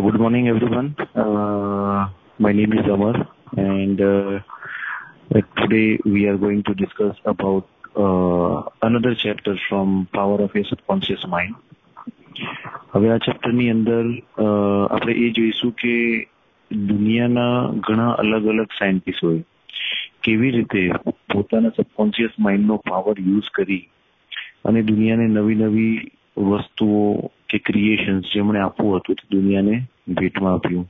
So good morning, everyone. Uh, my name is Amar, and uh, today we are going to discuss about uh, another chapter from Power of a Subconscious Mind. હવે આ ચેપ્ટરની અંદર આપણે એ જોઈશું કે દુનિયાના ઘણા અલગ અલગ સાયન્ટિસ્ટોએ કેવી રીતે પોતાના સબકોન્શિયસ માઇન્ડનો પાવર યુઝ કરી અને દુનિયાને નવી નવી વસ્તુઓ કે ક્રિએશન્સ જેમણે આપવું હતું દુનિયાને ભેટમાં આપ્યું.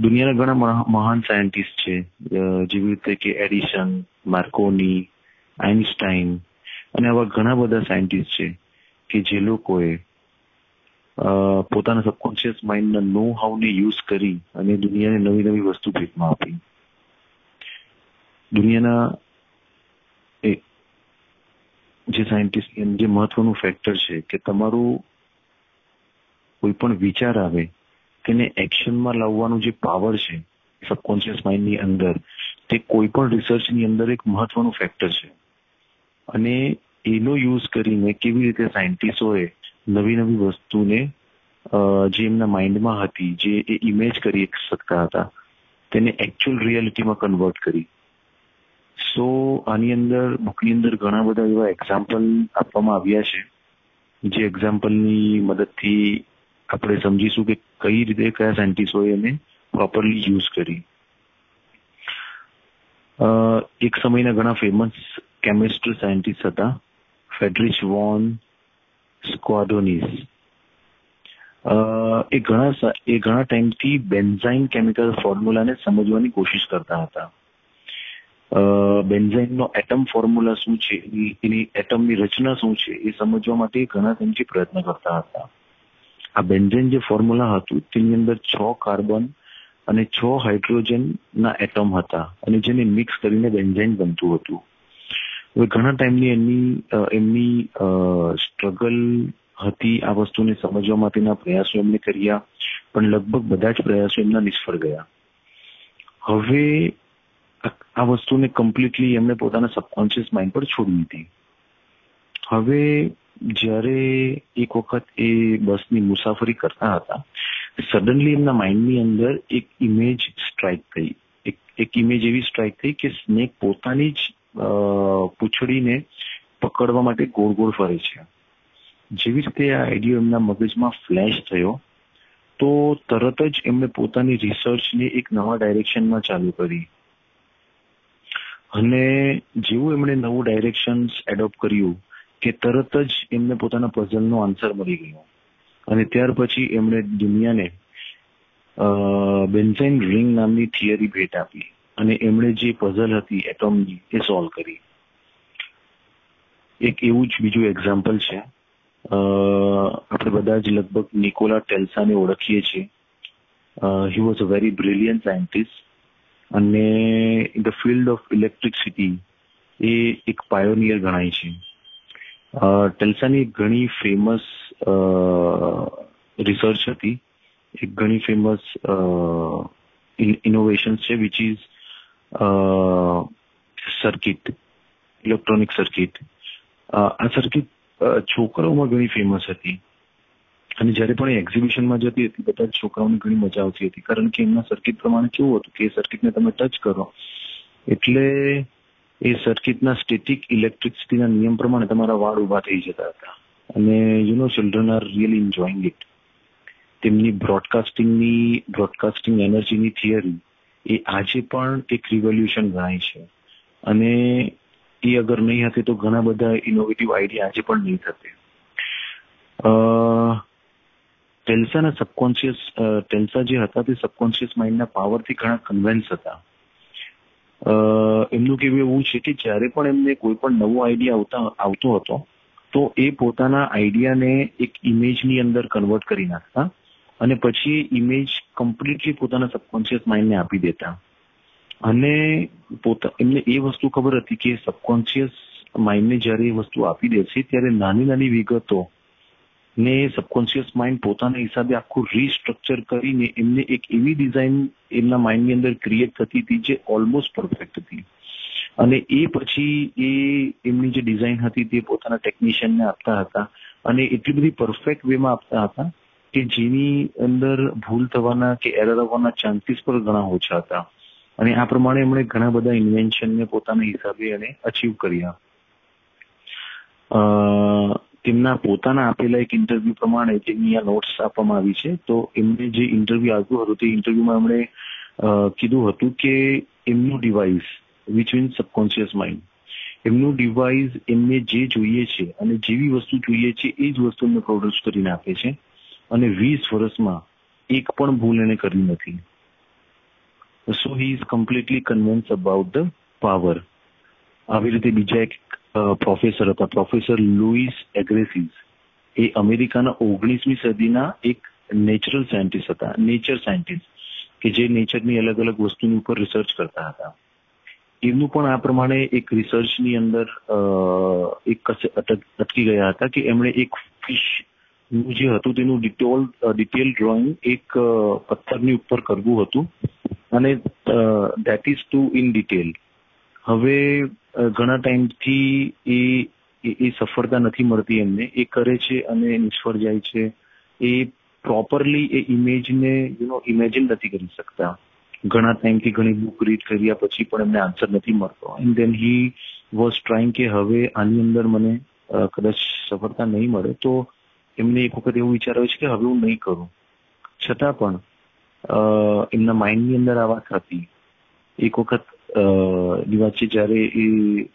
દુનિયાના ઘણા મહાન સાયન્ટિસ્ટ છે. જેવી રીતે કે એડિશન માર્કોની આઇન્સ્ટાઈન અને આવા ઘણા બધા સાયન્ટિસ્ટ છે કે જે લોકોએ પોતાના સબકોન્શિયસ માઇન્ડના નો હાઉને યુઝ કરી અને દુનિયાને નવી નવી વસ્તુ ભેટમાં આપી. દુનિયાના જે સાયન્ટિસ્ટ જે મહત્વનું ફેક્ટર છે કે તમારું કોઈ પણ વિચાર આવે, તેને એક્શનમાં લાવવાનું જે પાવર છે સબકોન્શિયસ માઇન્ડની અંદર, તે કોઈ પણ રિસર્ચની અંદર એક મહત્વનું ફેક્ટર છે. અને એનો યુઝ કરીને કેવી રીતે સાયન્ટિસ્ટોએ નવી નવી વસ્તુને જે એમના માઇન્ડમાં હતી, જે એ ઇમેજ કરી શકતા હતા, તેને એકચ્યુઅલ રિયાલિટીમાં કન્વર્ટ કરી. સો આની અંદર બુકની અંદર ઘણા બધા એવા એક્ઝામ્પલ આપવામાં આવ્યા છે. જે એક્ઝામ્પલની મદદથી આપણે સમજીશું કે કઈ રીતે કયા સાયન્ટિસ્ટોએ એને પ્રોપરલી યુઝ કરી. એક સમયના ઘણા ફેમસ કેમિસ્ટ સાયન્ટિસ્ટ હતા ફેડરિચ વોન સ્ક્વાડોનિસ એ ઘણા એ ઘણા ટાઈમથી બેન્ઝાઇન કેમિકલ ફોર્મ્યુલાને સમજવાની કોશિશ કરતા હતા. બેન્ઝાઇનનો એટમ ફોર્મ્યુલા શું છે? એની એટમની રચના શું છે? એ સમજવા માટે ઘણા ટાઈમથી પ્રયત્ન કરતા હતા. આ બેન્ઝાઇન જે ફોર્મ્યુલા હતું, તેની અંદર છ કાર્બન અને છ હાઇડ્રોજનના એટમ હતા અને જેને મિક્સ કરીને બેન્ઝાઇન બનતું હતું. હવે ઘણા ટાઈમની એમની એમની સ્ટ્રગલ હતી આ વસ્તુને સમજવા માટેના પ્રયાસો એમને કર્યા, પણ લગભગ બધા જ પ્રયાસો એમના નિષ્ફળ ગયા. હવે આ વસ્તુને કમ્પ્લીટલી એમને પોતાના સબકોન્શિયસ માઇન્ડ પર છોડી દીધી. હવે જ્યારે એક વખત એ બસની મુસાફરી કરતા હતા સડનલી એમના માઇન્ડની અંદર એક ઇમેજ સ્ટ્રાઇક થઈ. એક એક ઇમેજ એવી સ્ટ્રાઇક થઈ કે સ્નેક પોતાની જ પૂંછડીને પકડવા માટે ગોળ ગોળ ફરે છે. જેવી રીતે આ આઈડિયો એમના મગજમાં ફ્લેશ થયો, તો તરત જ એમણે પોતાની રિસર્ચને એક નવા ડાયરેક્શનમાં ચાલુ કરી. અને જેવું એમણે નવું ડાયરેક્શન્સ એડોપ્ટ કર્યું કે તરત જ એમને પોતાના પઝલનો આન્સર મળી ગયો. અને ત્યાર પછી એમણે દુનિયાને બેન્ઝાઇન રિંગ નામની થિયરી ભેટ આપી અને એમણે જે પઝલ હતી એટોમની એ સોલ્વ કરી. એક એવું જ બીજું એક્ઝામ્પલ છે. આપણે બધા જ લગભગ નિકોલા ટેલ્સાને ઓળખીએ છીએ. He was a very brilliant scientist અને in the field of electricity એ એક પાયોનિયર ગણાય છે. ટેલ્સાની ઘણી ફેમસ રિસર્ચ હતી. એક ઘણી ફેમસ ઇનોવેશન્સ છે which is circuit electronic circuit આ સર્કિટ છોકરાઓમાં ઘણી ફેમસ હતી. અને જ્યારે પણ એ એક્ઝિબિશનમાં જતી હતી, બધા જ છોકરાઓને ઘણી મજા આવતી હતી. કારણ કે એમના સર્કિટ પ્રમાણે કેવું હતું કે એ સર્કિટને તમે ટચ કરો, એટલે એ સર્કિટના સ્ટેટિક ઇલેક્ટ્રિસિટીના નિયમ પ્રમાણે તમારા વાળ ઊભા થઈ જતા હતા. અને you know children are really enjoying it તેમની બ્રોડકાસ્ટિંગની બ્રોડકાસ્ટિંગ એનર્જીની થિયરી એ આજે પણ એક રિવોલ્યુશન ગણાય છે. અને એ અગર નહીં હતી તો ઘણા બધા ઇનોવેટિવ આઈડિયા આજે પણ નહીં થતે. ટેલ્સાના સબકોન્શિયસ ટેલ્સા જે હતા તે સબકોન્શિયસ માઇન્ડના પાવરથી ઘણા કન્વેન્સ હતા. એમનું કેવું એવું છે કે જ્યારે પણ એમને કોઈ પણ નવો આઈડિયા આવતા, આવતો હતો, તો એ પોતાના આઈડિયાને એક ઇમેજની અંદર કન્વર્ટ કરી નાખતા અને પછી ઇમેજ કમ્પ્લીટલી પોતાના સબકોન્શિયસ માઇન્ડને આપી દેતા. અને પોતા, એમને એ વસ્તુ ખબર હતી કે સબકોન્શિયસ માઇન્ડને જ્યારે એ વસ્તુ આપી દેશે ત્યારે નાની નાની વિગતો ને સબકોન્શિયસ માઇન્ડ પોતાના હિસાબે આખું રીસ્ટ્રક્ચર કરીને એમને એક એવી ડિઝાઇન એમના માઇન્ડની અંદર ક્રિએટ થતી હતી જે ઓલમોસ્ટ પરફેક્ટ હતી. અને એ પછી એ એમની જે ડિઝાઇન હતી તે પોતાના ટેકનિશિયનને આપતા હતા અને એટલી બધી પરફેક્ટ વેમાં આપતા હતા કે જેની અંદર ભૂલ થવાના કે એરર આવવાના ચાન્સીસ પણ ઘણા ઓછા હતા. અને આ પ્રમાણે એમણે ઘણા બધા ઇન્વેન્શનને પોતાના હિસાબે એને અચીવ કર્યા. તેમના પોતાના આપેલા એક ઇન્ટરવ્યુ પ્રમાણે તેમની આ નોટ્સ આપવામાં આવી છે, તો એમને જે ઇન્ટરવ્યુ આવ્યું હતું, તે ઇન્ટરવ્યુમાં એમણે કીધું હતું કે એમનું device which means subconscious mind એમનું ડિવાઇસ એમને જે જોઈએ છે અને જેવી વસ્તુ જોઈએ છે, એ જ વસ્તુ એમને પ્રોડ્યુસ કરીને આપે છે અને વીસ વર્ષમાં એક પણ ભૂલ એને કરી નથી. So he is completely convince about the power આવી રીતે બીજા એક પ્રોફેસર હતા પ્રોફેસર લુઈસ એગ્રેસિસ એ અમેરિકાના ઓગણીસમી સદીના એક નેચરલ સાયન્ટિસ્ટ હતા નેચર સાયન્ટિસ્ટ કે જે નેચરની અલગ અલગ વસ્તુની ઉપર રિસર્ચ કરતા હતા. એમનું પણ આ પ્રમાણે એક રિસર્ચની અંદર એક અટકી ગયા હતા કે એમણે એક ફિશનું જે હતું તેનું ડિટેલ ડિટેલ ડ્રોઈંગ એક પથ્થરની ઉપર કરવું હતું. અને that is to in detail હવે ઘણા ટાઈમથી એ એ સફળતા નથી મળતી એમને. એ કરે છે અને નિષ્ફળ જાય છે. એ પ્રોપરલી એ ઇમેજને યુ નો ઇમેજિન નથી કરી શકતા. ઘણા ટાઈમથી ઘણી બુક રીડ કર્યા પછી પણ એમને આન્સર નથી મળતો. And then he was trying કે હવે આની અંદર મને કદાચ સફળતા નહીં મળે તો એમને એક વખત એવું વિચાર છે કે હવે હું નહીં કરું. છતાં પણ એમના માઇન્ડની અંદર આ વાત હતી. એક વખત છે, જ્યારે એ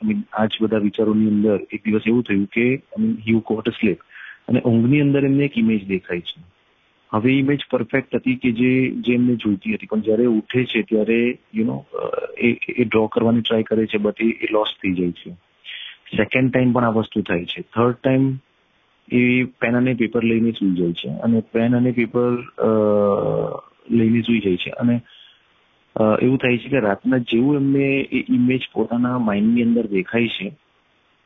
મીન આ જ બધા વિચારોની અંદર એક દિવસ એવું થયું કે મીન હી કોટ સ્લીપ અને ઊંઘની અંદર એમને એક ઇમેજ દેખાય છે. હવે ઇમેજ પરફેક્ટ હતી કે જે જે એમને જોઈતી હતી. પણ જ્યારે ઉઠે છે, ત્યારે યુ નો એ ડ્રો કરવાની ટ્રાય કરે છે બટ એ લોસ થઈ જાય છે. સેકન્ડ ટાઈમ પણ આ વસ્તુ થાય છે. થર્ડ ટાઈમ એ પેન અને પેપર લઈને સુઈ જાય છે. અને પેન અને પેપર લઈને સુઈ જાય છે. અને એવું થાય છે કે રાતના જેવું એમને એ ઇમેજ પોતાના માઇન્ડની અંદર દેખાય છે,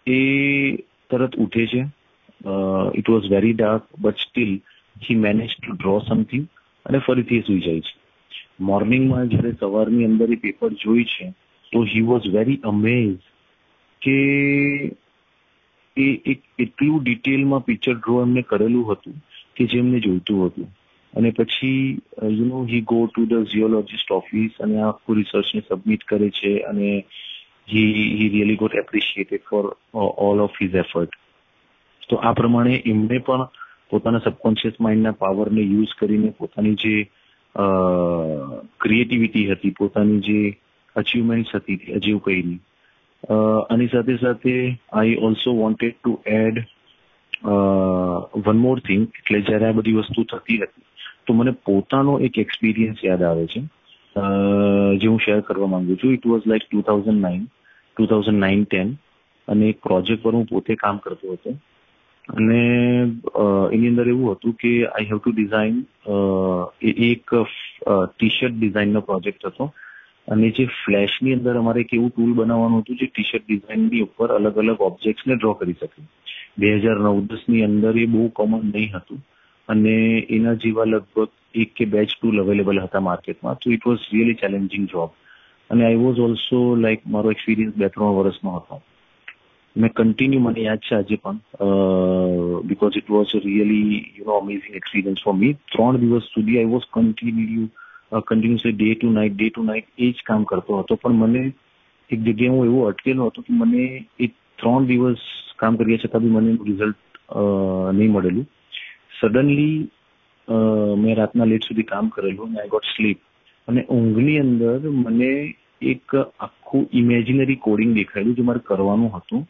એ તરત ઉઠે છે. It was very dark but still he manage to draw something અને ફરીથી સુઈ જાય છે. મોર્નિંગમાં જ્યારે સવારની અંદર એ પેપર જોઈ છે, તો હી વોઝ વેરી અમેઝ કે એ એક એટલું ડિટેલમાં પિક્ચર ડ્રો એમને કરેલું હતું કે જે એમને જોઈતું હતું. અને પછી you know he go to the geologist office અને આખું રિસર્ચને સબમિટ કરે છે અને he he really got appreciated for all of his effort તો આ પ્રમાણે એમને પણ પોતાના સબકોન્શિયસ માઇન્ડના પાવરને યુઝ કરીને પોતાની જે ક્રિએટિવિટી હતી, પોતાની જે અચીવમેન્ટ્સ હતી અચીવ કરી આની સાથે સાથે I also wanted to add one more thing એટલે જ્યારે આ બધી વસ્તુ થતી હતી તો મને પોતાનો એક એક્સપિરિયન્સ યાદ આવે છે જે હું શેર કરવા માંગુ છું. It was like two thousand nine two thousand nine ten અને એક પ્રોજેક્ટ પર હું પોતે કામ કરતો હતો. અને એની અંદર એવું હતું કે આઈ હેવ ટુ ડિઝાઇન એક ટી શર્ટ ડિઝાઇનનો પ્રોજેક્ટ હતો. અને જે ફ્લેશની અંદર અમારે એક એવું ટૂલ બનાવવાનું હતું જે ટી શર્ટ ડિઝાઇનની ઉપર અલગ અલગ ઓબ્જેક્ટ્સને ડ્રો કરી શકે. બે હજાર નવ દસની અંદર એ બહુ કોમન નહીં હતું. અને એના જેવા લગભગ એક કે બે જ ટૂલ અવેલેબલ હતા માર્કેટમાં તો it was really challenging job અને આઈ વોઝ ઓલ્સો લાઈક મારો એક્સપિરિયન્સ બે ત્રણ વર્ષનો હતો. મેં કન્ટિન્યુ મને યાદ છે આજે પણ because it was really you know amazing experience for me ત્રણ દિવસ સુધી I was continue continuously day to night day to night એ જ કામ કરતો હતો. પણ મને એક જગ્યાએ હું એવો અટકેલો હતો કે મને એ ત્રણ દિવસ કામ કર્યા છતાં બી મને રિઝલ્ટ નહીં મળેલું. સડનલી મેં રાતના લેટ સુધી કામ કરેલું અને આઈ ગોટ સ્લીપ અને ઊંઘની અંદર મને એક આખું ઇમેજિનરી કોડિંગ દેખાયેલું જે મારે કરવાનું હતું.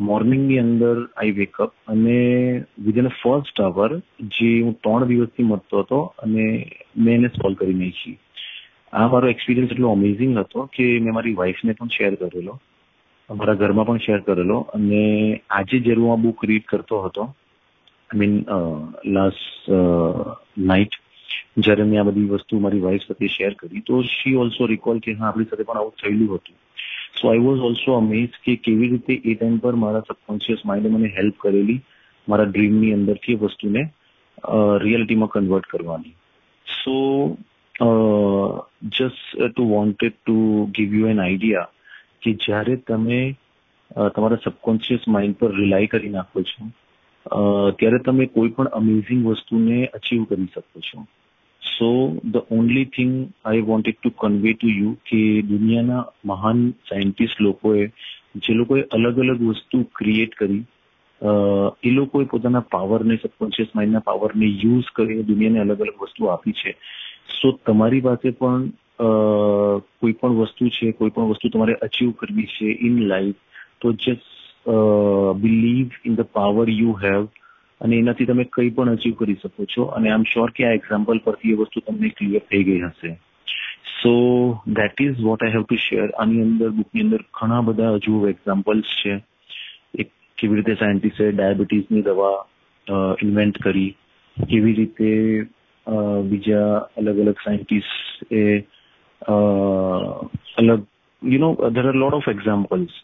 મોર્નિંગની અંદર આઈ વેકઅપ અને વિધિન અ ફર્સ્ટ અવર જે હું ત્રણ દિવસથી મળતો હતો અને મેં એને સોલ્વ કરી નાખી. આ મારો એક્સપિરિયન્સ એટલો અમેઝિંગ હતો કે મેં મારી વાઈફને પણ શેર કરેલો અમારા ઘરમાં પણ શેર કરેલો અને આજે જ્યારે હું આ બુક રીડ કરતો હતો આઈ મીન લાસ્ટ નાઇટ જ્યારે મેં આ બધી વસ્તુ મારી વાઇફ સાથે શેર કરી, તો શી ઓલ્સો રિકોલ કે હા, આપણી સાથે પણ આવું થયેલું હતું. So I was also amaze કે કેવી રીતે એ ટાઈમ પર મારા સબકોન્શિયસ માઇન્ડે મને હેલ્પ કરેલી મારા ડ્રીમની અંદરથી વસ્તુને રિયાલિટીમાં કન્વર્ટ કરવાની. So just to wanted to give you an idea કે જ્યારે તમે તમારા સબકોન્શિયસ માઇન્ડ પર રિલાય કરી નાખો છો ત્યારે તમે કોઈ પણ અમેઝિંગ વસ્તુને અચીવ કરી શકો છો. So the only thing I wanted to convey to you કે દુનિયાના મહાન સાયન્ટિસ્ટ લોકોએ, જે લોકોએ અલગ અલગ વસ્તુ ક્રિએટ કરી એ લોકોએ પોતાના પાવરને સબકોન્શિયસ માઇન્ડના પાવરને યુઝ કરી, દુનિયાને અલગ અલગ વસ્તુ આપી છે. સો તમારી પાસે પણ કોઈ પણ વસ્તુ છે કોઈ પણ વસ્તુ તમારે અચીવ કરવી છે ઇન લાઈફ તો just believe in the power you have અને એનાથી તમે કંઈ પણ અચીવ કરી શકો છો. અને આઈ એમ શ્યોર કે આ એક્ઝામ્પલ પરથી એ વસ્તુ તમને ક્લિયર થઈ ગઈ હશે. So that is what I have to share આની અંદર બુકની અંદર ઘણા બધા હજુ એક્ઝામ્પલ્સ છે. એક કેવી રીતે સાયન્ટિસ્ટે ડાયાબિટીસની દવા ઇન્વેન્ટ કરી. કેવી રીતે બીજા અલગ અલગ સાયન્ટિસ્ટ એ અલગ you know there are lot of examples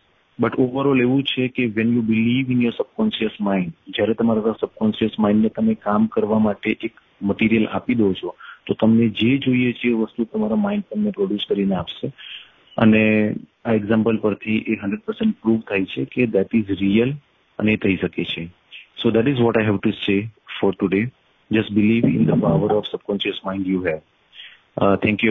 but overall એવું છે કે when you believe in your subconscious mind જ્યારે તમારા સબકોન્શિયસ માઇન્ડને તમે કામ કરવા માટે એક મટીરિયલ આપી દો છો, તો તમને જે જોઈએ છે એ વસ્તુ તમારા માઇન્ડ તમને પ્રોડ્યુસ કરીને આપશે. અને આ એક્ઝામ્પલ પરથી એ હંડ્રેડ પર્સન્ટ પ્રૂવ થાય છે કે દેટ ઇઝ રિયલ અને થઈ શકે છે. So that is what I have to say for today just believe in the power of subconscious mind you have thank you